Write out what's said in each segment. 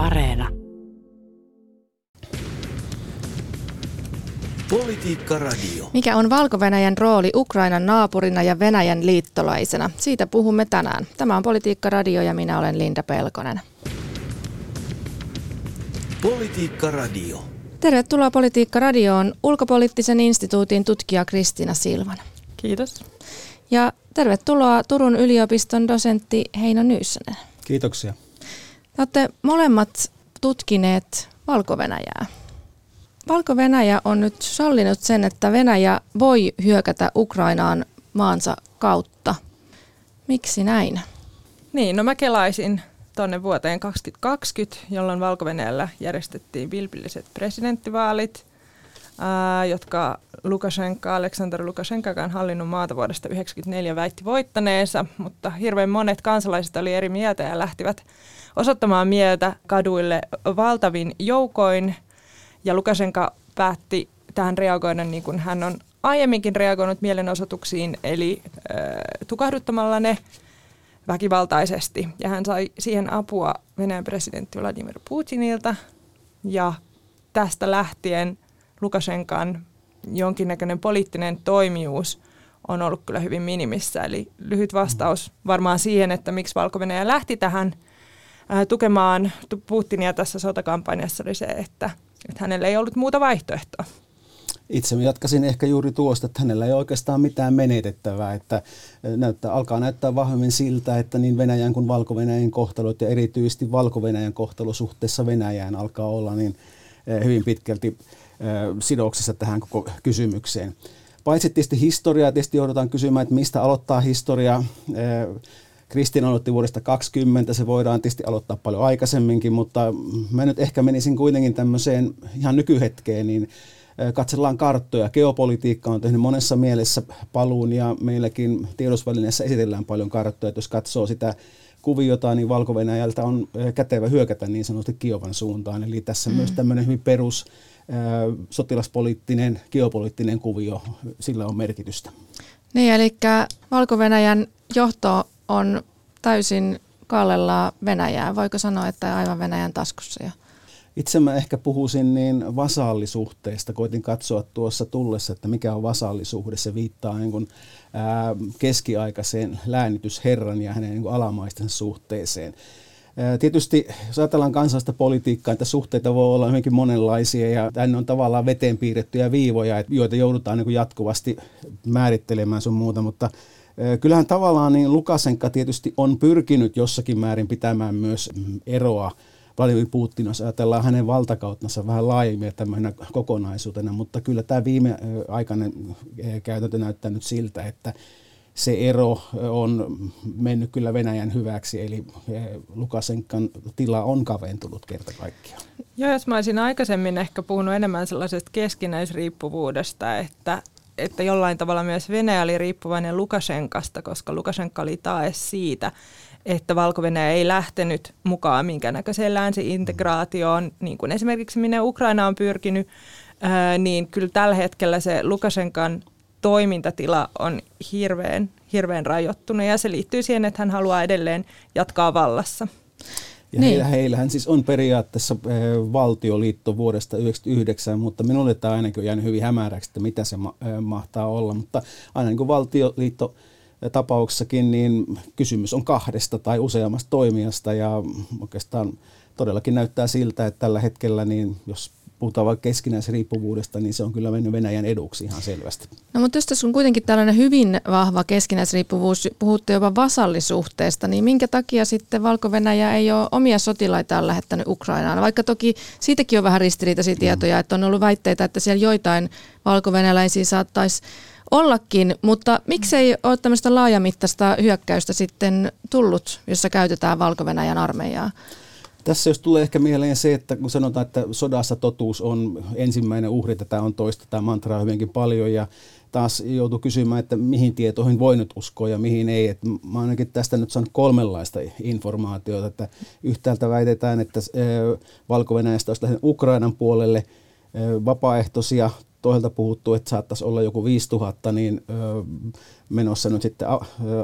Areena. Politiikka Radio. Mikä on valko rooli Ukrainan naapurina ja Venäjän liittolaisena? Siitä puhumme tänään. Tämä on Politiikka Radio ja minä olen Linda Pelkonen. Politiikka Radio. Tervetuloa Politiikka Radioon ulkopoliittisen instituutin tutkija Kristiina Silvan. Kiitos. Ja tervetuloa Turun yliopiston dosentti Heino Nyyssönen. Kiitoksia. Te olette molemmat tutkineet Valko-Venäjää. Valko-Venäjä on nyt sallinut sen, että Venäjä voi hyökätä Ukrainaan maansa kautta. Miksi näin? Niin, no mä kelaisin tuonne vuoteen 2020, jolloin valko järjestettiin vilpilliset presidenttivaalit, ää, jotka Lukashenka, Aleksandr Lukashenka, joka on hallinnut maata vuodesta 1994, väitti voittaneensa, mutta hirveän monet kansalaiset oli eri mieltä ja lähtivät osoittamaan mieltä kaduille valtavin joukoin. Ja Lukashenka päätti tähän reagoida niin kuin hän on aiemminkin reagoinut mielenosoituksiin, eli äh, tukahduttamalla ne väkivaltaisesti. Ja hän sai siihen apua Venäjän presidentti Vladimir Putinilta. Ja tästä lähtien Lukashenkan jonkinnäköinen poliittinen toimijuus on ollut kyllä hyvin minimissä. Eli lyhyt vastaus varmaan siihen, että miksi valko lähti tähän tukemaan Putinia tässä sotakampanjassa oli se, että, että hänellä ei ollut muuta vaihtoehtoa. Itse jatkaisin ehkä juuri tuosta, että hänellä ei oikeastaan mitään menetettävää, että näyttää, alkaa näyttää vahvemmin siltä, että niin Venäjän kuin Valko-Venäjän kohtalot ja erityisesti Valko-Venäjän kohtalo suhteessa Venäjään alkaa olla niin hyvin pitkälti sidoksissa tähän koko kysymykseen. Paitsi tietysti historiaa, tietysti joudutaan kysymään, että mistä aloittaa historia. Kristin aloitti vuodesta 20, se voidaan tietysti aloittaa paljon aikaisemminkin, mutta mä nyt ehkä menisin kuitenkin tämmöiseen ihan nykyhetkeen, niin katsellaan karttoja. Geopolitiikka on tehnyt monessa mielessä paluun ja meilläkin tiedotusvälineessä esitellään paljon karttoja. Että jos katsoo sitä kuviota, niin valko on kätevä hyökätä niin sanotusti Kiovan suuntaan. Eli tässä mm. myös tämmöinen hyvin perus sotilaspoliittinen, geopoliittinen kuvio, sillä on merkitystä. Niin, eli valko johto on täysin kallella Venäjää. Voiko sanoa, että aivan Venäjän taskussa jo? Itse mä ehkä puhuisin niin vasaallisuhteesta. Koitin katsoa tuossa tullessa, että mikä on vasaallisuhde. Se viittaa niin kuin, ää, keskiaikaiseen läänitysherran ja hänen niin kuin alamaistensa suhteeseen. Tietysti, jos ajatellaan kansallista politiikkaa, että suhteita voi olla hyvinkin monenlaisia ja tänne on tavallaan veteen piirrettyjä viivoja, joita joudutaan niin jatkuvasti määrittelemään sun muuta, mutta kyllähän tavallaan niin Lukasenka tietysti on pyrkinyt jossakin määrin pitämään myös eroa Vladimir Putin, jos ajatellaan hänen valtakauttansa vähän laajemmin tämmöisenä kokonaisuutena, mutta kyllä tämä viimeaikainen käytäntö näyttää nyt siltä, että se ero on mennyt kyllä Venäjän hyväksi, eli Lukasenkan tila on kaventunut kerta kaikkiaan. Joo, jos mä olisin aikaisemmin ehkä puhunut enemmän sellaisesta keskinäisriippuvuudesta, että, että jollain tavalla myös Venäjä oli riippuvainen Lukashenkasta, koska Lukashenka oli tae siitä, että valko ei lähtenyt mukaan minkäännäköiseen länsi-integraatioon, niin kuin esimerkiksi minne Ukraina on pyrkinyt, niin kyllä tällä hetkellä se Lukashenkan toimintatila on hirveän, hirveän rajoittunut ja se liittyy siihen, että hän haluaa edelleen jatkaa vallassa. Ja niin. heillä, heillähän siis on periaatteessa valtioliitto vuodesta 1999, mutta minulle tämä ainakin on jäänyt hyvin hämäräksi, että mitä se ma- mahtaa olla. Mutta aina niin kuin valtioliitto tapauksessakin, niin kysymys on kahdesta tai useammasta toimijasta ja oikeastaan todellakin näyttää siltä, että tällä hetkellä, niin jos puhutaan vaikka keskinäisriippuvuudesta, niin se on kyllä mennyt Venäjän eduksi ihan selvästi. No mutta jos tässä on kuitenkin tällainen hyvin vahva keskinäisriippuvuus, puhutte jopa vasallisuhteesta, niin minkä takia sitten valko ei ole omia sotilaitaan lähettänyt Ukrainaan? Vaikka toki siitäkin on vähän ristiriitaisia tietoja, että on ollut väitteitä, että siellä joitain valko saattaisi ollakin, mutta miksei ole tämmöistä laajamittaista hyökkäystä sitten tullut, jossa käytetään valko armeijaa? Tässä jos tulee ehkä mieleen se, että kun sanotaan, että sodassa totuus on ensimmäinen uhri, tätä on toista tämä mantraa hyvinkin paljon ja taas joutuu kysymään, että mihin tietoihin voi nyt uskoa ja mihin ei. Et mä ainakin tästä nyt saanut kolmenlaista informaatiota, että yhtäältä väitetään, että valko olisi Ukrainan puolelle vapaaehtoisia toiselta puhuttu, että saattaisi olla joku 5000 niin menossa nyt sitten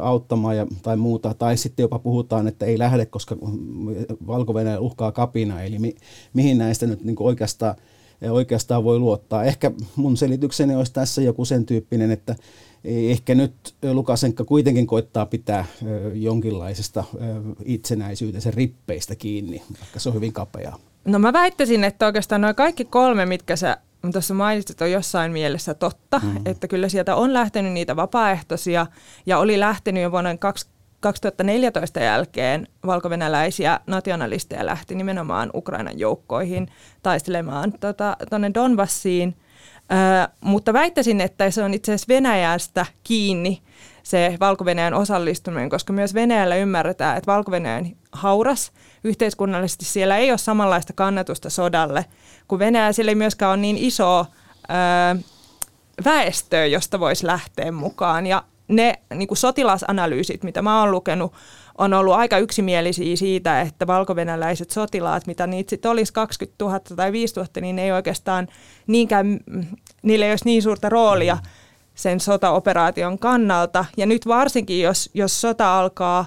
auttamaan ja, tai muuta. Tai sitten jopa puhutaan, että ei lähde, koska valko uhkaa kapina. Eli mi, mihin näistä nyt niin oikeastaan, oikeastaan voi luottaa. Ehkä mun selitykseni olisi tässä joku sen tyyppinen, että ehkä nyt Lukasenka kuitenkin koittaa pitää jonkinlaisesta itsenäisyytensä rippeistä kiinni, vaikka se on hyvin kapeaa. No mä väittäisin, että oikeastaan noin kaikki kolme, mitkä sä tuossa mainitsit, on jossain mielessä totta, mm. että kyllä sieltä on lähtenyt niitä vapaaehtoisia ja oli lähtenyt jo vuonna 2014 jälkeen valkovenäläisiä nationalisteja lähti nimenomaan Ukrainan joukkoihin taistelemaan tuonne tota, Donbassiin. Ö, mutta väittäisin, että se on itse asiassa Venäjästä kiinni se valko osallistuminen, koska myös Venäjällä ymmärretään, että valko hauras. Yhteiskunnallisesti siellä ei ole samanlaista kannatusta sodalle kuin Venäjä. Sillä ei myöskään ole niin iso ö, väestöä, josta voisi lähteä mukaan. Ja ne niin kuin sotilasanalyysit, mitä mä oon lukenut, on ollut aika yksimielisiä siitä, että valkovenäläiset sotilaat, mitä niitä sitten olisi 20 000 tai 5 000, niin ne ei oikeastaan niinkään, niillä ei olisi niin suurta roolia sen sotaoperaation kannalta. Ja nyt varsinkin, jos, jos sota alkaa,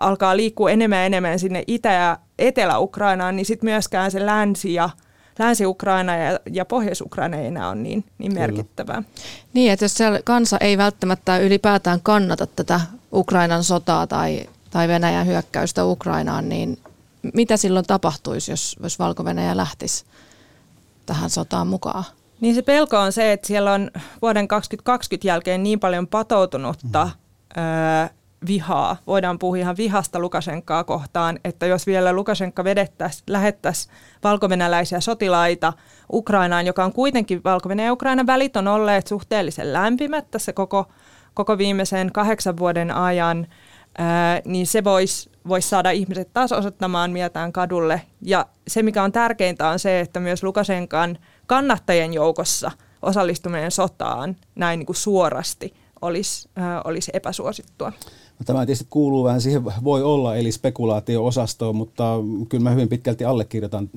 alkaa liikkua enemmän ja enemmän sinne Itä- ja Etelä-Ukrainaan, niin sitten myöskään se länsi ja Länsi-Ukraina ja, ja Pohjois-Ukraina ei enää ole niin, niin merkittävää. Niin, että jos siellä kansa ei välttämättä ylipäätään kannata tätä Ukrainan sotaa tai, tai Venäjän hyökkäystä Ukrainaan, niin mitä silloin tapahtuisi, jos, jos Valko-Venäjä lähtisi tähän sotaan mukaan? Niin se pelko on se, että siellä on vuoden 2020 jälkeen niin paljon patoutunutta mm. öö, vihaa. Voidaan puhua ihan vihasta Lukashenkaa kohtaan, että jos vielä Lukashenka vedettäisiin, lähettäisiin valkovenäläisiä sotilaita Ukrainaan, joka on kuitenkin valko ja Ukrainan välit on olleet suhteellisen lämpimät tässä koko, koko viimeisen kahdeksan vuoden ajan, ää, niin se voisi vois saada ihmiset taas osoittamaan mieltään kadulle. Ja se, mikä on tärkeintä, on se, että myös Lukashenkan kannattajien joukossa osallistuminen sotaan näin niin kuin suorasti olisi, ää, olisi epäsuosittua. No, tämä tietysti kuuluu vähän siihen voi olla, eli spekulaatio-osastoon, mutta kyllä mä hyvin pitkälti allekirjoitan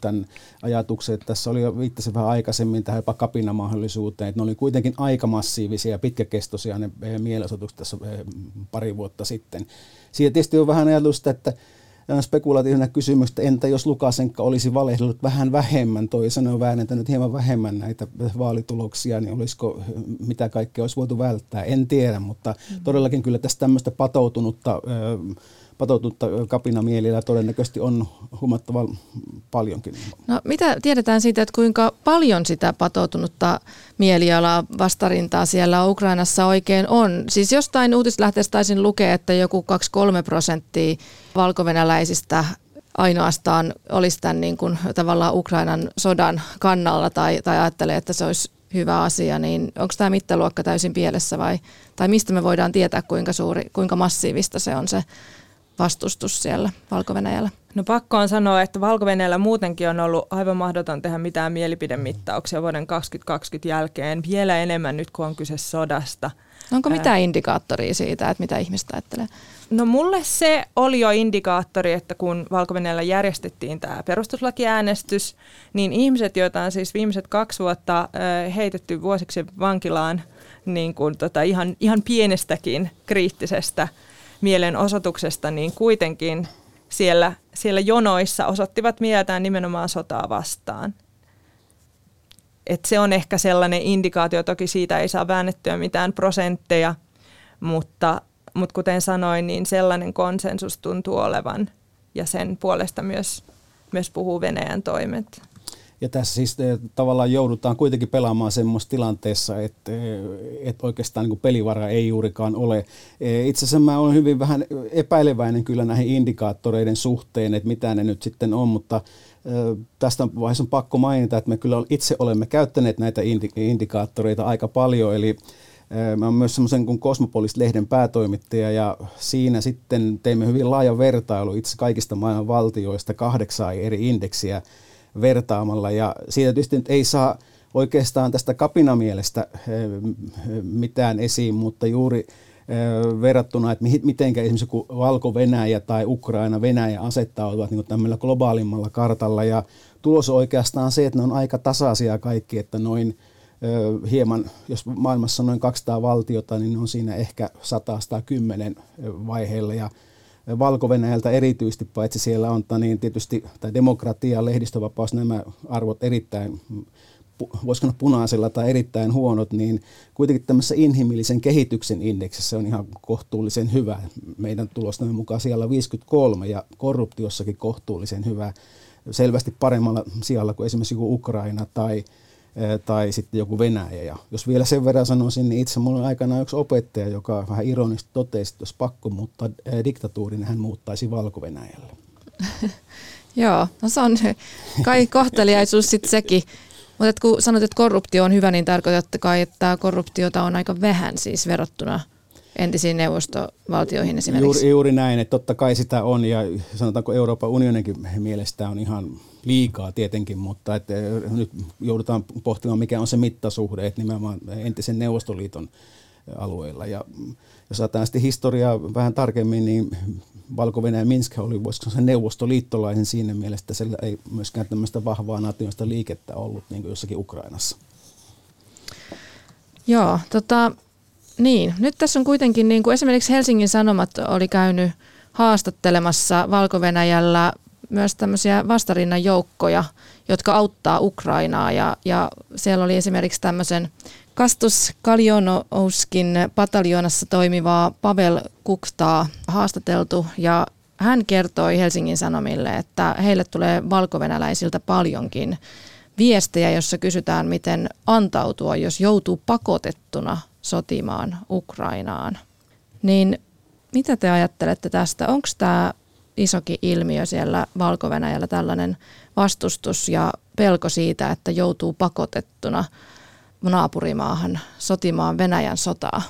tämän ajatuksen, että tässä oli jo viittasin vähän aikaisemmin tähän jopa kapinamahdollisuuteen, että ne oli kuitenkin aika massiivisia ja pitkäkestoisia ne eh, mielenosoitukset tässä eh, pari vuotta sitten. Siitä tietysti on vähän ajatusta, että spekulatiivinen kysymys, että entä jos Lukasenka olisi valehdellut vähän vähemmän, toisaalta on väännetänyt hieman vähemmän näitä vaalituloksia, niin olisiko mitä kaikkea olisi voitu välttää, en tiedä, mutta mm. todellakin kyllä tästä tämmöistä patoutunutta patoutunutta kapinamielillä todennäköisesti on huomattavan paljonkin. No, mitä tiedetään siitä, että kuinka paljon sitä patoutunutta mielialaa vastarintaa siellä Ukrainassa oikein on? Siis jostain uutislähteestä taisin lukea, että joku 2-3 prosenttia valkovenäläisistä ainoastaan olisi tämän niin kuin, tavallaan Ukrainan sodan kannalla tai, tai ajattelee, että se olisi hyvä asia, niin onko tämä mittaluokka täysin pielessä vai, tai mistä me voidaan tietää, kuinka, suuri, kuinka massiivista se on se vastustus siellä valko -Venäjällä? No pakko on sanoa, että valko muutenkin on ollut aivan mahdoton tehdä mitään mielipidemittauksia vuoden 2020 jälkeen, vielä enemmän nyt kun on kyse sodasta. Onko mitään indikaattoria siitä, että mitä ihmistä ajattelee? No mulle se oli jo indikaattori, että kun valko järjestettiin tämä perustuslakiäänestys, niin ihmiset, joita on siis viimeiset kaksi vuotta heitetty vuosiksi vankilaan niin kuin tota ihan, ihan pienestäkin kriittisestä mielenosoituksesta, niin kuitenkin siellä, siellä jonoissa osoittivat mieltään nimenomaan sotaa vastaan. Et se on ehkä sellainen indikaatio, toki siitä ei saa väännettyä mitään prosentteja, mutta, mutta kuten sanoin, niin sellainen konsensus tuntuu olevan ja sen puolesta myös, myös puhuu Venäjän toimet. Ja tässä siis eh, tavallaan joudutaan kuitenkin pelaamaan semmoisessa tilanteessa, että, eh, että oikeastaan niin pelivara ei juurikaan ole. Eh, itse asiassa mä olen hyvin vähän epäileväinen kyllä näihin indikaattoreiden suhteen, että mitä ne nyt sitten on, mutta tästä vaiheessa on pakko mainita, että me kyllä itse olemme käyttäneet näitä indikaattoreita aika paljon, eli Mä olen myös semmoisen kuin Cosmopolis-lehden päätoimittaja ja siinä sitten teimme hyvin laajan vertailu itse kaikista maailman valtioista. Kahdeksaa eri indeksiä vertaamalla. Ja siitä tietysti nyt ei saa oikeastaan tästä kapinamielestä eh, mitään esiin, mutta juuri eh, verrattuna, että miten esimerkiksi kun Valko-Venäjä tai Ukraina, Venäjä asettautuvat niin tämmöllä globaalimmalla kartalla. Ja tulos on oikeastaan se, että ne on aika tasaisia kaikki, että noin hieman, jos maailmassa on noin 200 valtiota, niin on siinä ehkä 100-110 vaiheilla ja valko erityisesti, paitsi siellä on niin tietysti tai demokratia, lehdistövapaus, nämä arvot erittäin voisiko sanoa punaisella tai erittäin huonot, niin kuitenkin tämmöisessä inhimillisen kehityksen indeksissä on ihan kohtuullisen hyvä. Meidän tulostamme mukaan siellä 53 ja korruptiossakin kohtuullisen hyvä. Selvästi paremmalla sijalla kuin esimerkiksi Ukraina tai, tai sitten joku Venäjä. Ja jos vielä sen verran sanoisin, niin itse minulla on aikana yksi opettaja, joka vähän ironisesti totesi, että jos pakko muuttaa diktatuuriin, niin hän muuttaisi valko. Joo, no se on kai kohteliaisuus sitten sekin. Mutta kun sanot, että korruptio on hyvä, niin tarkoitatte kai, että korruptiota on aika vähän siis verrattuna entisiin neuvostovaltioihin esimerkiksi. Juuri, juuri näin, että totta kai sitä on ja sanotaanko Euroopan unioninkin mielestä on ihan liikaa tietenkin, mutta että nyt joudutaan pohtimaan mikä on se mittasuhde, että nimenomaan entisen Neuvostoliiton alueilla. Ja jos ajatellaan sitten historiaa vähän tarkemmin, niin valko ja Minsk oli, voisiko se neuvostoliittolaisen siinä mielessä, että sillä ei myöskään tämmöistä vahvaa nationista liikettä ollut niin kuin jossakin Ukrainassa. Joo, tota, niin. Nyt tässä on kuitenkin, niin kuin esimerkiksi Helsingin Sanomat oli käynyt haastattelemassa valko myös tämmöisiä vastarinnan joukkoja, jotka auttaa Ukrainaa. Ja, ja siellä oli esimerkiksi tämmöisen Kastus Kaljonouskin pataljoonassa toimivaa Pavel Kuktaa haastateltu ja hän kertoi Helsingin Sanomille, että heille tulee valkovenäläisiltä paljonkin viestejä, jossa kysytään, miten antautua, jos joutuu pakotettuna sotimaan Ukrainaan. Niin mitä te ajattelette tästä? Onko tämä isokin ilmiö siellä valko tällainen vastustus ja pelko siitä, että joutuu pakotettuna naapurimaahan sotimaan Venäjän sotaa?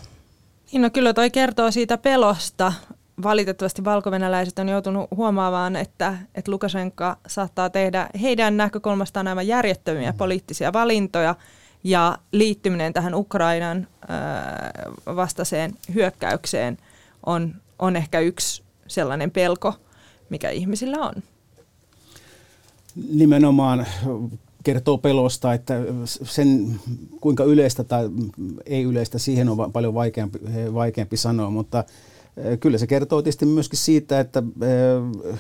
Niin no kyllä toi kertoo siitä pelosta. Valitettavasti valkovenäläiset on joutunut huomaamaan, että, että Lukashenka saattaa tehdä heidän näkökulmastaan aivan järjettömiä poliittisia valintoja ja liittyminen tähän Ukrainan vastaiseen hyökkäykseen on, on ehkä yksi sellainen pelko, mikä ihmisillä on. Nimenomaan kertoo pelosta, että sen kuinka yleistä tai ei yleistä, siihen on paljon vaikeampi, vaikeampi sanoa, mutta kyllä se kertoo tietysti myöskin siitä, että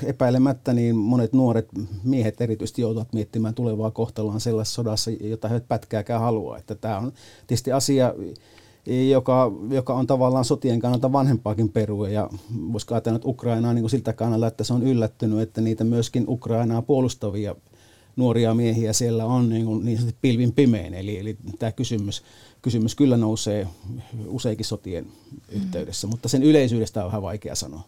epäilemättä niin monet nuoret miehet erityisesti joutuvat miettimään tulevaa kohtaloaan sellaisessa sodassa, jota he pätkääkään halua. Että tämä on tietysti asia, joka, joka on tavallaan sotien kannalta vanhempaakin perua. Ja voisiko ajatella, että Ukrainaa niin siltä kannalta, että se on yllättynyt, että niitä myöskin Ukrainaa puolustavia nuoria miehiä siellä on niin, kuin niin sanotusti pilvin pimein. Eli, eli tämä kysymys, kysymys kyllä nousee useikin sotien yhteydessä, mm. mutta sen yleisyydestä on vähän vaikea sanoa.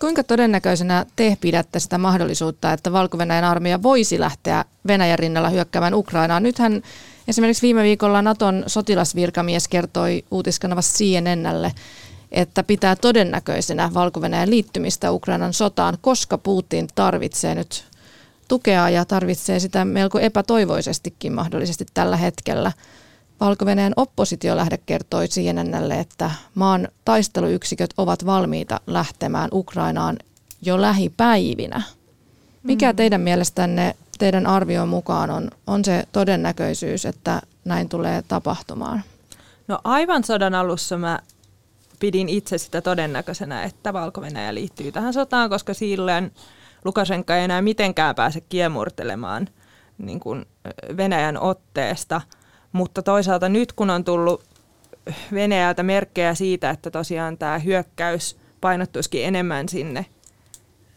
Kuinka todennäköisenä te pidätte sitä mahdollisuutta, että valko armeija voisi lähteä Venäjän rinnalla hyökkäämään Ukrainaan? Nythän esimerkiksi viime viikolla Naton sotilasvirkamies kertoi uutiskanavassa CNNlle, että pitää todennäköisenä valko liittymistä Ukrainan sotaan, koska Putin tarvitsee nyt tukea ja tarvitsee sitä melko epätoivoisestikin mahdollisesti tällä hetkellä. valko oppositiolähde kertoi CNNlle, että maan taisteluyksiköt ovat valmiita lähtemään Ukrainaan jo lähipäivinä. Mikä mm. teidän mielestänne, teidän arvioon mukaan on, on se todennäköisyys, että näin tulee tapahtumaan? No aivan sodan alussa mä pidin itse sitä todennäköisenä, että valko liittyy tähän sotaan, koska silloin Lukashenka ei enää mitenkään pääse kiemurtelemaan niin kuin Venäjän otteesta. Mutta toisaalta nyt kun on tullut Venäjältä merkkejä siitä, että tosiaan tämä hyökkäys painottuisikin enemmän sinne,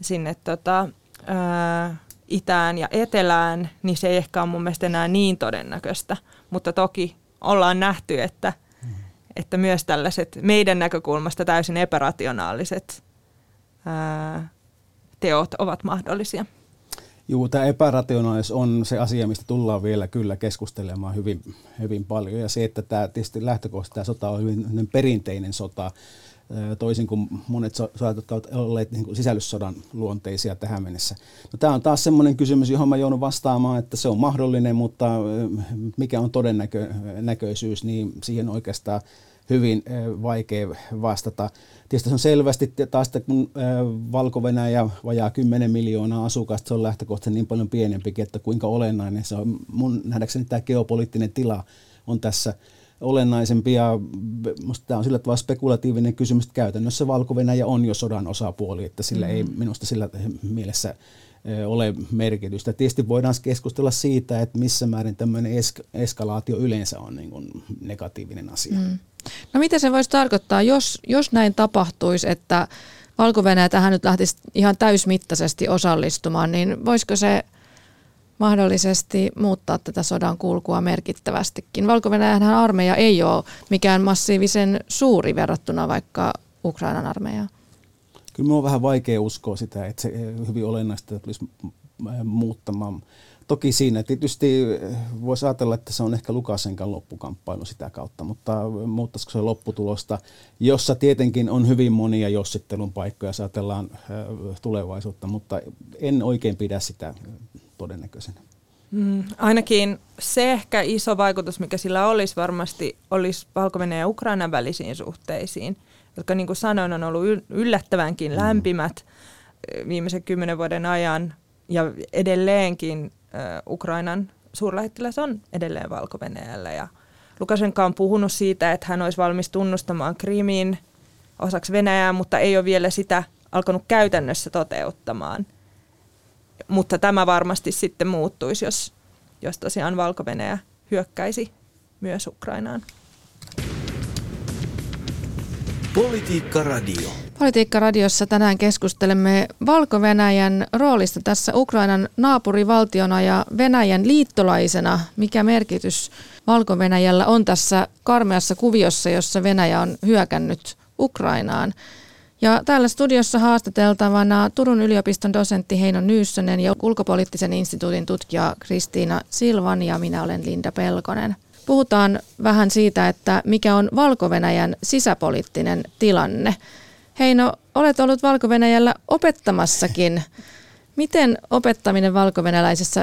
sinne tota, ää, itään ja etelään, niin se ei ehkä ole mun mielestä enää niin todennäköistä. Mutta toki ollaan nähty, että, että myös tällaiset meidän näkökulmasta täysin epärationaaliset ää, teot ovat mahdollisia. Joo, tämä epärationaalis on se asia, mistä tullaan vielä kyllä keskustelemaan hyvin, hyvin paljon. Ja se, että tämä tietysti lähtökohtaisesti tämä sota on hyvin perinteinen sota, toisin kuin monet sodat, jotka ovat olleet niin luonteisia tähän mennessä. No, tämä on taas sellainen kysymys, johon mä joudun vastaamaan, että se on mahdollinen, mutta mikä on todennäköisyys, niin siihen oikeastaan hyvin vaikea vastata. Tietysti se on selvästi taas, että kun valko ja vajaa 10 miljoonaa asukasta, se on lähtökohtaisesti niin paljon pienempi, että kuinka olennainen se on. Mun nähdäkseni tämä geopoliittinen tila on tässä olennaisempi ja minusta tämä on sillä tavalla spekulatiivinen kysymys, että käytännössä valko on jo sodan osapuoli, että sillä mm. ei minusta sillä mielessä ole merkitystä. Tietysti voidaan keskustella siitä, että missä määrin tämmöinen esk- eskalaatio yleensä on niin kuin negatiivinen asia. Mm. No mitä se voisi tarkoittaa, jos, jos näin tapahtuisi, että valko tähän nyt lähtisi ihan täysmittaisesti osallistumaan, niin voisiko se mahdollisesti muuttaa tätä sodan kulkua merkittävästikin? valko armeija ei ole mikään massiivisen suuri verrattuna vaikka Ukrainan armeijaan. Kyllä minun on vähän vaikea uskoa sitä, että se hyvin olennaista tulisi muuttamaan Toki siinä tietysti eh, voisi ajatella, että se on ehkä Lukasenkan loppukamppailu sitä kautta, mutta muuttaisiko se lopputulosta, jossa tietenkin on hyvin monia jossittelun paikkoja, jos ajatellaan eh, tulevaisuutta, mutta en oikein pidä sitä todennäköisenä. Mm, ainakin se ehkä iso vaikutus, mikä sillä olisi varmasti, olisi valko ja Ukrainan välisiin suhteisiin, jotka niin kuin sanoin on ollut yllättävänkin mm. lämpimät eh, viimeisen kymmenen vuoden ajan ja edelleenkin Ukrainan suurlähettiläs on edelleen valko ja Lukashenka on puhunut siitä, että hän olisi valmis tunnustamaan Krimin osaksi Venäjää, mutta ei ole vielä sitä alkanut käytännössä toteuttamaan. Mutta tämä varmasti sitten muuttuisi, jos, jos tosiaan valko hyökkäisi myös Ukrainaan. Politiikka Radio. Politiikka-radiossa tänään keskustelemme valko roolista tässä Ukrainan naapurivaltiona ja Venäjän liittolaisena. Mikä merkitys valko on tässä karmeassa kuviossa, jossa Venäjä on hyökännyt Ukrainaan? Ja täällä studiossa haastateltavana Turun yliopiston dosentti Heino Nyyssönen ja ulkopoliittisen instituutin tutkija Kristiina Silvan ja minä olen Linda Pelkonen. Puhutaan vähän siitä, että mikä on valko sisäpoliittinen tilanne. Heino, olet ollut valko opettamassakin. Miten opettaminen valko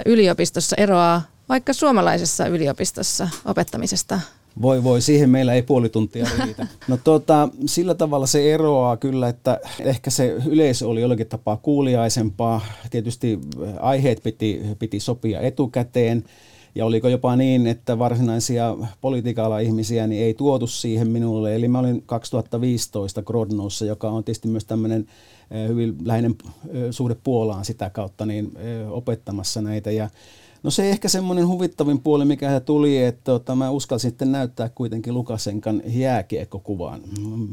yliopistossa eroaa vaikka suomalaisessa yliopistossa opettamisesta? Voi voi, siihen meillä ei puoli tuntia riitä. No tota, sillä tavalla se eroaa kyllä, että ehkä se yleisö oli jollakin tapaa kuuliaisempaa. Tietysti aiheet piti, piti sopia etukäteen. Ja oliko jopa niin, että varsinaisia politiikalla ihmisiä niin ei tuotu siihen minulle. Eli mä olin 2015 Grodnossa, joka on tietysti myös tämmöinen eh, hyvin läheinen eh, suhde Puolaan sitä kautta niin opettamassa näitä. Ja No se ehkä semmoinen huvittavin puoli, mikä tuli, että tota, mä uskalsin sitten näyttää kuitenkin Lukasenkan jääkiekkokuvan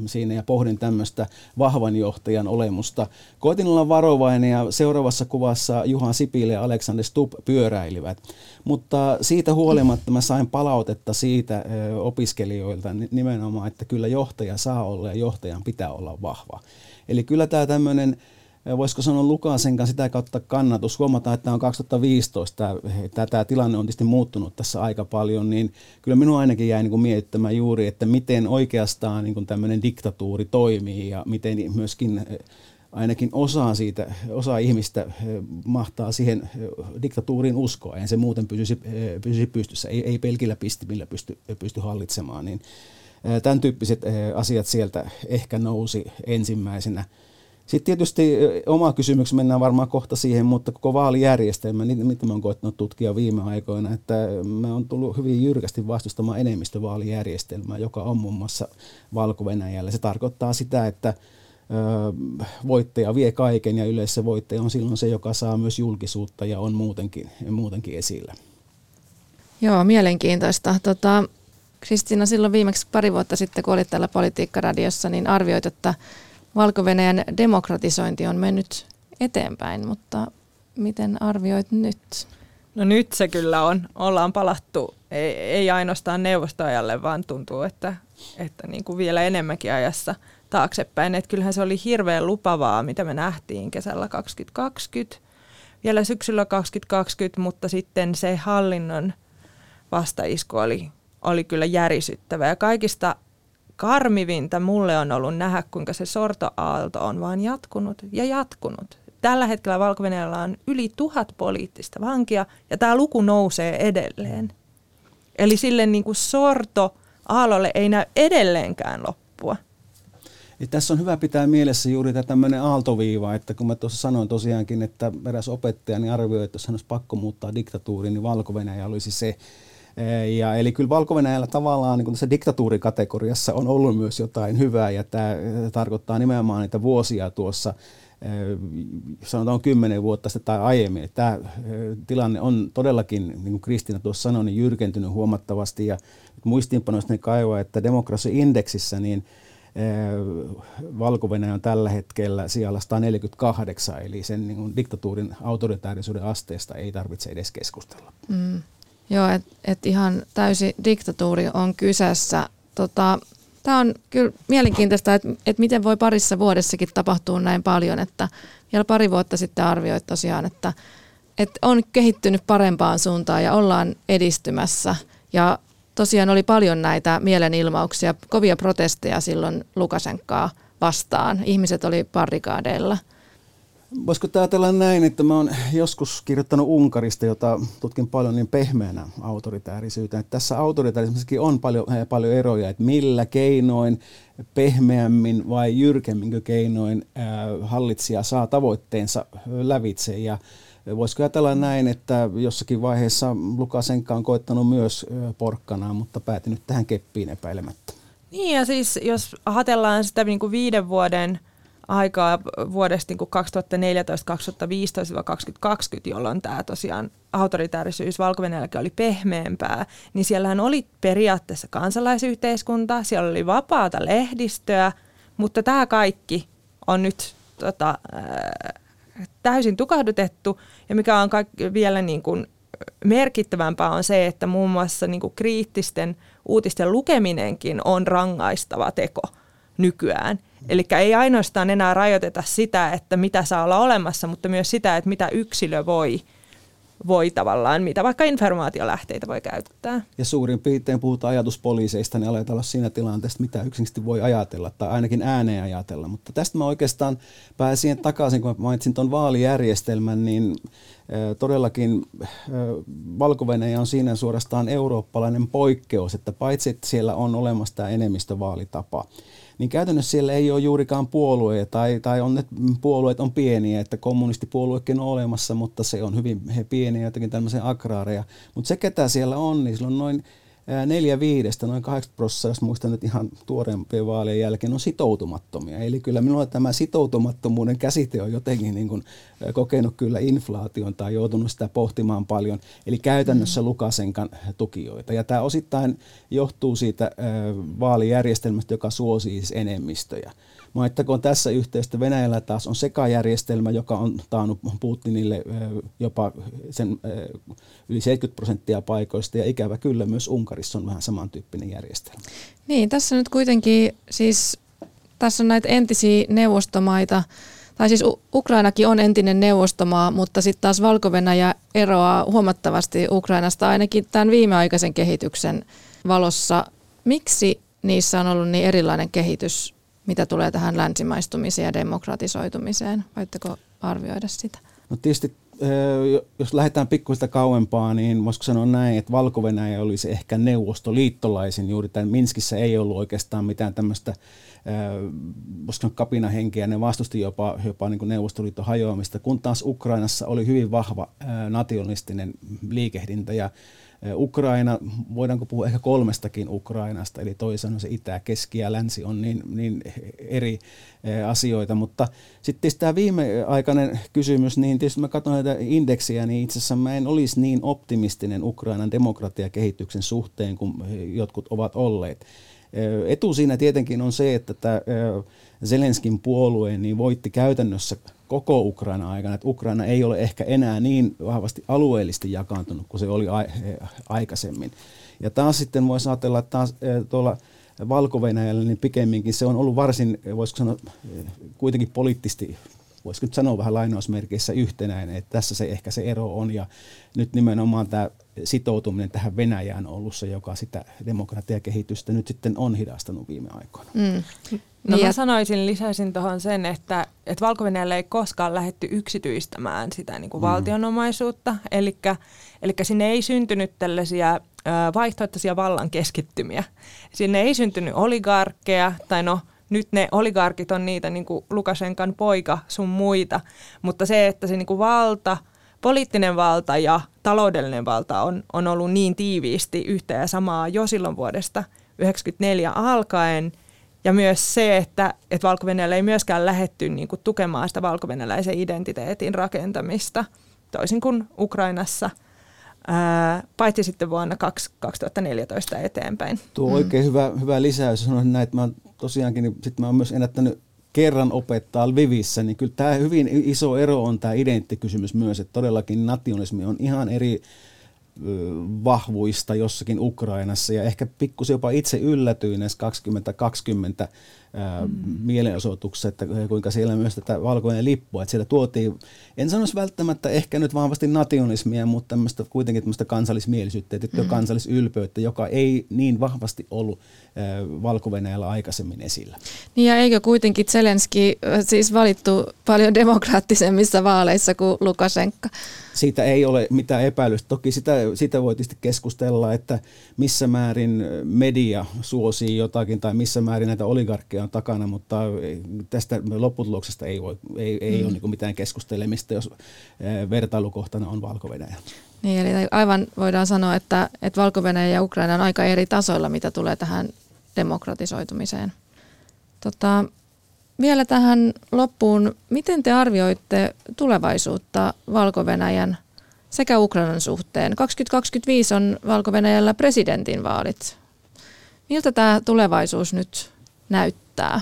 siinä ja pohdin tämmöistä vahvan johtajan olemusta. Koitin olla varovainen ja seuraavassa kuvassa Juha Sipilä ja Alexander Stubb pyöräilivät. Mutta siitä huolimatta mä sain palautetta siitä opiskelijoilta nimenomaan, että kyllä johtaja saa olla ja johtajan pitää olla vahva. Eli kyllä tämä tämmöinen voisiko sanoa Lukasen kanssa sitä kautta kannatus. Huomataan, että on 2015, tämä, tämä tilanne on tietysti muuttunut tässä aika paljon, niin kyllä minua ainakin jäi niin kuin mietittämään juuri, että miten oikeastaan niin kuin tämmöinen diktatuuri toimii ja miten myöskin ainakin osa siitä, osa ihmistä mahtaa siihen diktatuuriin uskoa, ja se muuten pysyisi, pysyisi pystyssä, ei, ei pelkillä pistimillä pysty, pysty hallitsemaan, niin tämän tyyppiset asiat sieltä ehkä nousi ensimmäisenä. Sitten tietysti oma kysymys mennään varmaan kohta siihen, mutta koko vaalijärjestelmä, niin mitä mä oon koettanut tutkia viime aikoina, että mä oon tullut hyvin jyrkästi vastustamaan enemmistövaalijärjestelmää, joka on muun muassa valko. Se tarkoittaa sitä, että voittaja vie kaiken ja yleensä voittaja on silloin se, joka saa myös julkisuutta ja on muutenkin, muutenkin esillä. Joo, mielenkiintoista. Tota, Kristiina, silloin viimeksi pari vuotta sitten, kun olit täällä Politiikka-radiossa, niin arvioit, että valko demokratisointi on mennyt eteenpäin, mutta miten arvioit nyt? No nyt se kyllä on. Ollaan palattu, ei, ei ainoastaan neuvostoajalle, vaan tuntuu, että, että niin kuin vielä enemmänkin ajassa taaksepäin. Että kyllähän se oli hirveän lupavaa, mitä me nähtiin kesällä 2020, vielä syksyllä 2020, mutta sitten se hallinnon vastaisku oli, oli kyllä järisyttävä. Ja kaikista karmivinta mulle on ollut nähdä, kuinka se sortoaalto on vaan jatkunut ja jatkunut. Tällä hetkellä valko on yli tuhat poliittista vankia ja tämä luku nousee edelleen. Eli sille niin kuin sorto aallolle ei näy edelleenkään loppua. Ja tässä on hyvä pitää mielessä juuri tämä tämmöinen aaltoviiva, että kun mä tuossa sanoin tosiaankin, että eräs opettaja niin arvioi, että jos hän olisi pakko muuttaa diktatuuriin, niin valko olisi se Ja, eli kyllä valko tavallaan niin tässä diktatuurikategoriassa on ollut myös jotain hyvää, ja tämä tarkoittaa nimenomaan niitä vuosia tuossa sanotaan kymmenen vuotta sitten tai aiemmin. Tämä tilanne on todellakin, niin kuin Kristiina tuossa sanoi, niin jyrkentynyt huomattavasti ja muistiinpanoista kaivaa, että demokrasia-indeksissä niin valko on tällä hetkellä siellä 148, eli sen niin kuin diktatuurin autoritaarisuuden asteesta ei tarvitse edes keskustella. Mm. Joo, että et ihan täysi diktatuuri on kyseessä. Tota, Tämä on kyllä mielenkiintoista, että, että miten voi parissa vuodessakin tapahtua näin paljon, että vielä pari vuotta sitten arvioit tosiaan, että, että on kehittynyt parempaan suuntaan ja ollaan edistymässä ja tosiaan oli paljon näitä mielenilmauksia, kovia protesteja silloin Lukasenkaa vastaan. Ihmiset oli parikaadeilla – Voisiko ajatella näin, että mä oon joskus kirjoittanut Unkarista, jota tutkin paljon niin pehmeänä autoritäärisyyteen. Että tässä autoritäärismissäkin on paljon, eh, paljon eroja, että millä keinoin pehmeämmin vai jyrkemmin keinoin äh, hallitsija saa tavoitteensa lävitse. Ja voisiko ajatella näin, että jossakin vaiheessa Lukasenka on koittanut myös porkkanaa, mutta päätynyt tähän keppiin epäilemättä. Niin ja siis jos ajatellaan sitä niin kuin viiden vuoden – aikaa vuodesta niin 2014, 2015 2020, jolloin tämä tosiaan autoritäärisyys valko oli pehmeämpää, niin siellähän oli periaatteessa kansalaisyhteiskunta, siellä oli vapaata lehdistöä, mutta tämä kaikki on nyt tota, täysin tukahdutettu ja mikä on kaikki vielä niin kuin merkittävämpää on se, että muun muassa niin kuin kriittisten uutisten lukeminenkin on rangaistava teko nykyään. Eli ei ainoastaan enää rajoiteta sitä, että mitä saa olla olemassa, mutta myös sitä, että mitä yksilö voi voi tavallaan, mitä vaikka informaatiolähteitä voi käyttää. Ja suurin piirtein puhutaan ajatuspoliiseista, niin aletaan olla siinä tilanteessa, mitä yksinkertaisesti voi ajatella, tai ainakin ääneen ajatella. Mutta tästä mä oikeastaan pääsin takaisin, kun mä mainitsin tuon vaalijärjestelmän, niin todellakin valko on siinä suorastaan eurooppalainen poikkeus, että paitsi että siellä on olemassa tämä enemmistövaalitapa, niin käytännössä siellä ei ole juurikaan puolueita, tai, tai on, ne puolueet on pieniä, että kommunistipuoluekin on olemassa, mutta se on hyvin he pieniä, jotenkin tämmöisiä agraareja. Mutta se, ketä siellä on, niin sillä on noin neljä viidestä, noin 80 prosenttia, jos muistan nyt ihan tuoreempien vaalien jälkeen, on sitoutumattomia. Eli kyllä minulla tämä sitoutumattomuuden käsite on jotenkin niin kuin kokenut kyllä inflaation tai joutunut sitä pohtimaan paljon. Eli käytännössä mm. Lukasenkan tukijoita. Ja tämä osittain johtuu siitä vaalijärjestelmästä, joka suosii siis enemmistöjä. Mainittakoon tässä yhteydessä, Venäjällä taas on sekajärjestelmä, joka on taannut Putinille jopa sen yli 70 prosenttia paikoista, ja ikävä kyllä myös Unkarissa on vähän samantyyppinen järjestelmä. Niin, tässä nyt kuitenkin siis, tässä on näitä entisiä neuvostomaita, tai siis Ukrainakin on entinen neuvostomaa, mutta sitten taas valko eroaa huomattavasti Ukrainasta ainakin tämän viimeaikaisen kehityksen valossa. Miksi niissä on ollut niin erilainen kehitys mitä tulee tähän länsimaistumiseen ja demokratisoitumiseen? Voitteko arvioida sitä? No tietysti jos lähdetään pikkuista kauempaa, niin voisiko sanoa näin, että valko olisi ehkä neuvostoliittolaisin. Juuri tämän Minskissä ei ollut oikeastaan mitään tämmöistä voisiko sanoa kapinahenkeä, ne vastusti jopa, jopa niin Neuvostoliiton hajoamista, kun taas Ukrainassa oli hyvin vahva nationalistinen liikehdintä ja Ukraina, voidaanko puhua ehkä kolmestakin Ukrainasta, eli toisaalta se itä, keski ja länsi on niin, niin eri asioita, mutta sitten tämä viimeaikainen kysymys, niin tietysti mä katson näitä indeksiä, niin itse asiassa mä en olisi niin optimistinen Ukrainan demokratiakehityksen suhteen kuin jotkut ovat olleet. Etu siinä tietenkin on se, että tämä Zelenskin puolue niin voitti käytännössä koko Ukraina aikana, että Ukraina ei ole ehkä enää niin vahvasti alueellisesti jakaantunut kuin se oli aikaisemmin. Ja taas sitten voisi ajatella, että taas tuolla valko niin pikemminkin se on ollut varsin, voisiko sanoa, kuitenkin poliittisesti voisiko nyt sanoa vähän lainausmerkeissä yhtenäinen, että tässä se ehkä se ero on ja nyt nimenomaan tämä sitoutuminen tähän Venäjään on ollut se, joka sitä demokratiakehitystä nyt sitten on hidastanut viime aikoina. Mm. No niin mä sanoisin, lisäisin tuohon sen, että, että valko ei koskaan lähetty yksityistämään sitä niin kuin mm. valtionomaisuutta, eli, eli sinne ei syntynyt tällaisia vaihtoehtoisia vallan keskittymiä. Sinne ei syntynyt oligarkkeja, tai no nyt ne oligarkit on niitä niin kuin Lukashenkan poika sun muita, mutta se, että se niin kuin valta poliittinen valta ja taloudellinen valta on, on ollut niin tiiviisti yhtä ja samaa jo silloin vuodesta 1994 alkaen. Ja myös se, että, että valko ei myöskään lähetty niin kuin, tukemaan sitä valko identiteetin rakentamista, toisin kuin Ukrainassa – Ää, paitsi sitten vuonna 2014 eteenpäin. Tuo on oikein mm. hyvä, hyvä lisäys. Sanoisin näin, että mä tosiaankin, niin sit mä oon myös ennättänyt kerran opettaa Lvivissä, niin kyllä tämä hyvin iso ero on tämä identtikysymys myös, että todellakin nationalismi on ihan eri vahvuista jossakin Ukrainassa ja ehkä pikkusen jopa itse yllätyin näissä 2020 mm. mielenosoituksessa, että kuinka siellä myös tätä valkoinen lippua, että siellä tuotiin, en sanoisi välttämättä ehkä nyt vahvasti nationalismia, mutta tämmöistä, kuitenkin tämmöistä kansallismielisyyttä ja mm. kansallisylpeyttä, joka ei niin vahvasti ollut valko aikaisemmin esillä. Niin ja eikö kuitenkin Zelenski siis valittu paljon demokraattisemmissa vaaleissa kuin Lukashenka? Siitä ei ole mitään epäilystä. Toki sitä, sitä voi tietysti keskustella, että missä määrin media suosii jotakin tai missä määrin näitä oligarkkeja on takana, mutta tästä lopputuloksesta ei, voi, ei, ei mm. ole niin mitään keskustelemista, jos vertailukohtana on valko -Venäjä. Niin, eli aivan voidaan sanoa, että, että valko ja Ukraina on aika eri tasoilla, mitä tulee tähän demokratisoitumiseen. Tota, vielä tähän loppuun, miten te arvioitte tulevaisuutta valko sekä Ukrainan suhteen? 2025 on valko presidentinvaalit. Miltä tämä tulevaisuus nyt näyttää?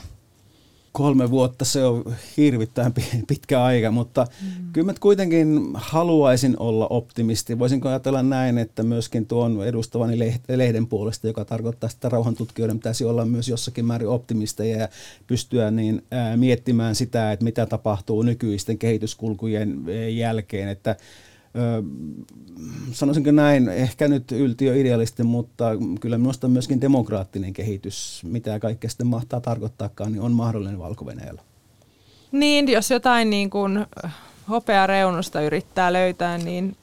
kolme vuotta se on hirvittävän pitkä aika, mutta mm. kyllä mä kuitenkin haluaisin olla optimisti. Voisinko ajatella näin, että myöskin tuon edustavani lehden puolesta, joka tarkoittaa, että rauhantutkijoiden pitäisi olla myös jossakin määrin optimisteja ja pystyä niin, ää, miettimään sitä, että mitä tapahtuu nykyisten kehityskulkujen jälkeen, että sanoisinko näin, ehkä nyt yltiö idealisti, mutta kyllä minusta myöskin demokraattinen kehitys, mitä kaikkea sitten mahtaa tarkoittaakaan, niin on mahdollinen valko -Venäjällä. Niin, jos jotain niin kuin hopea reunusta yrittää löytää, niin,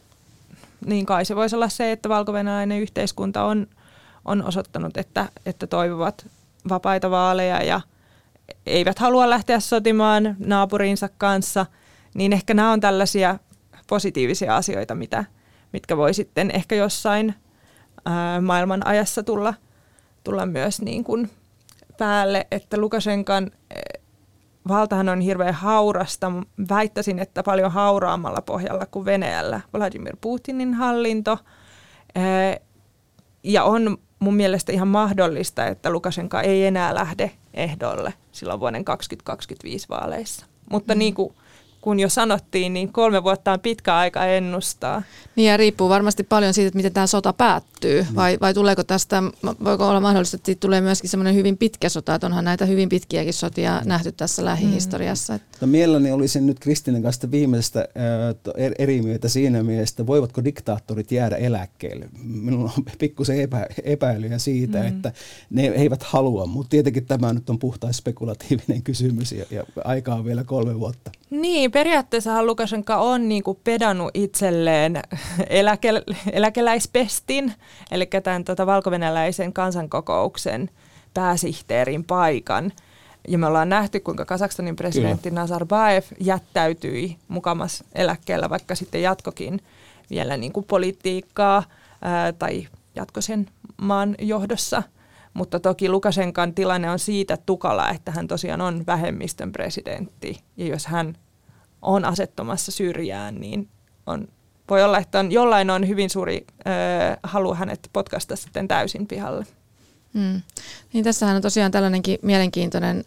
niin kai se voisi olla se, että valko yhteiskunta on, on osoittanut, että, että toivovat vapaita vaaleja ja eivät halua lähteä sotimaan naapurinsa kanssa, niin ehkä nämä on tällaisia positiivisia asioita, mitä, mitkä voi sitten ehkä jossain ää, maailman ajassa tulla, tulla myös niin kuin päälle, että Lukashenkan valtahan on hirveän haurasta. Väittäisin, että paljon hauraammalla pohjalla kuin Venäjällä Vladimir Putinin hallinto. Ja on mun mielestä ihan mahdollista, että Lukashenka ei enää lähde ehdolle silloin vuoden 2025 vaaleissa. Mutta mm. niin kuin kun jo sanottiin, niin kolme vuotta on pitkä aika ennustaa. Niin ja riippuu varmasti paljon siitä, että miten tämä sota päättyy, mm. vai, vai tuleeko tästä, voiko olla mahdollista, että siitä tulee myöskin semmoinen hyvin pitkä sota, että onhan näitä hyvin pitkiäkin sotia mm. nähty tässä lähihistoriassa. Mm. No, mielelläni olisin nyt Kristinen kanssa viimeisestä äh, eri mieltä siinä mielessä, voivatko diktaattorit jäädä eläkkeelle. Minulla on pikkusen epä, epäilyjä siitä, mm. että ne eivät halua, mutta tietenkin tämä nyt on puhtaan spekulatiivinen kysymys ja, ja aikaa on vielä kolme vuotta. Niin, periaatteessahan Lukashenka on niin kuin pedannut itselleen eläke, eläkeläispestin, eli tämän tota, valkovenäläisen kansankokouksen pääsihteerin paikan. Ja me ollaan nähty, kuinka Kazakstanin presidentti Kyllä. Nazarbayev jättäytyi mukamas eläkkeellä, vaikka sitten jatkokin vielä niin kuin politiikkaa ää, tai jatko sen maan johdossa. Mutta toki Lukashenkan tilanne on siitä tukala, että hän tosiaan on vähemmistön presidentti. Ja jos hän on asettomassa syrjään, niin on, voi olla, että on, jollain on hyvin suuri ö, halu hänet potkasta sitten täysin pihalle. Hmm. Niin tässähän on tosiaan tällainenkin mielenkiintoinen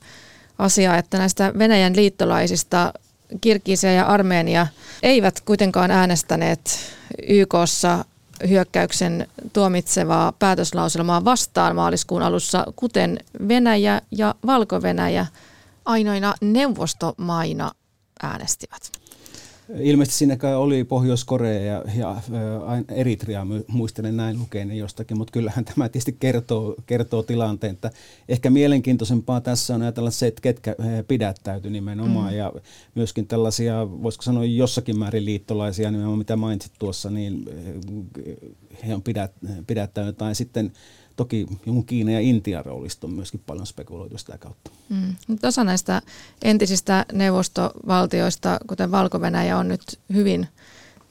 asia, että näistä Venäjän liittolaisista Kirkisiä ja Armeenia eivät kuitenkaan äänestäneet YKssa hyökkäyksen tuomitsevaa päätöslauselmaa vastaan maaliskuun alussa, kuten Venäjä ja Valko-Venäjä ainoina neuvostomaina äänestivät? Ilmeisesti siinä oli Pohjois-Korea ja, ja Eritrea, muistelen näin lukeen jostakin, mutta kyllähän tämä tietysti kertoo, kertoo tilanteen, että ehkä mielenkiintoisempaa tässä on ajatella se, että ketkä pidättäytyi nimenomaan mm. ja myöskin tällaisia, voisiko sanoa jossakin määrin liittolaisia, nimenomaan mitä mainitsit tuossa, niin he on pidät, pidättäytynyt tai sitten toki jonkun Kiinan ja Intian roolista on myöskin paljon spekuloitu sitä kautta. Mm. osa näistä entisistä neuvostovaltioista, kuten valko on nyt hyvin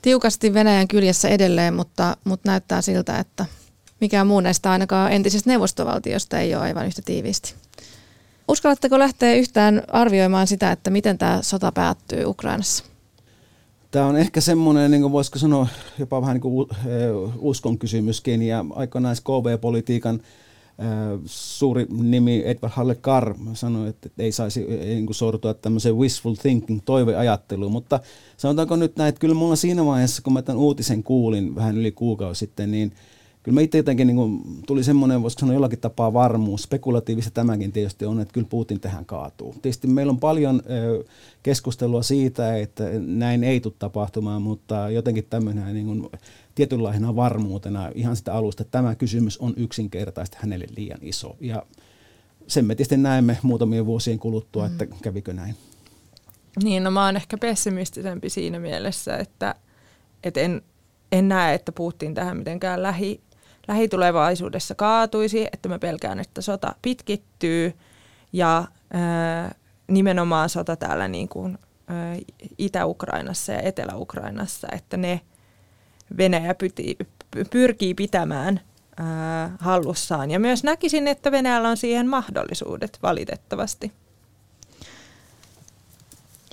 tiukasti Venäjän kyljessä edelleen, mutta, mutta näyttää siltä, että mikään muu näistä ainakaan entisestä neuvostovaltiosta ei ole aivan yhtä tiiviisti. Uskallatteko lähteä yhtään arvioimaan sitä, että miten tämä sota päättyy Ukrainassa? Tämä on ehkä semmoinen, niin kuin voisiko sanoa, jopa vähän niin kuin uskon kysymyskin. Ja aikanaan KV-politiikan suuri nimi Edward Halle Carr sanoi, että ei saisi niin kuin sortua tämmöiseen wishful thinking, toiveajatteluun, mutta sanotaanko nyt näin, että kyllä mulla siinä vaiheessa, kun mä tämän uutisen kuulin vähän yli kuukausi sitten, niin kyllä me itse jotenkin niin kuin, tuli semmoinen, voisiko sanoa jollakin tapaa varmuus, spekulatiivista tämäkin tietysti on, että kyllä Putin tähän kaatuu. Tietysti meillä on paljon keskustelua siitä, että näin ei tule tapahtumaan, mutta jotenkin tämmöinen niin kuin, tietynlaisena varmuutena ihan sitä alusta, että tämä kysymys on yksinkertaisesti hänelle liian iso. Ja sen me tietysti näemme muutamien vuosien kuluttua, että mm. kävikö näin. Niin, no mä oon ehkä pessimistisempi siinä mielessä, että, että en, en näe, että puhuttiin tähän mitenkään lähi, lähitulevaisuudessa kaatuisi, että mä pelkään, että sota pitkittyy ja nimenomaan sota täällä niin kuin, Itä-Ukrainassa ja Etelä-Ukrainassa, että ne Venäjä pyti, pyrkii pitämään ää, hallussaan. Ja myös näkisin, että Venäjällä on siihen mahdollisuudet valitettavasti.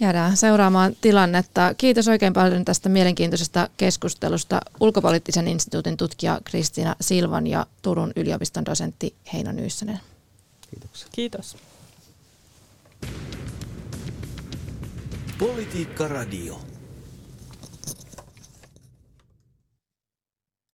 Jäädään seuraamaan tilannetta. Kiitos oikein paljon tästä mielenkiintoisesta keskustelusta ulkopoliittisen instituutin tutkija Kristiina Silvan ja Turun yliopiston dosentti Heino Nyyssönen. Kiitoksia. Kiitos. Politiikka Radio.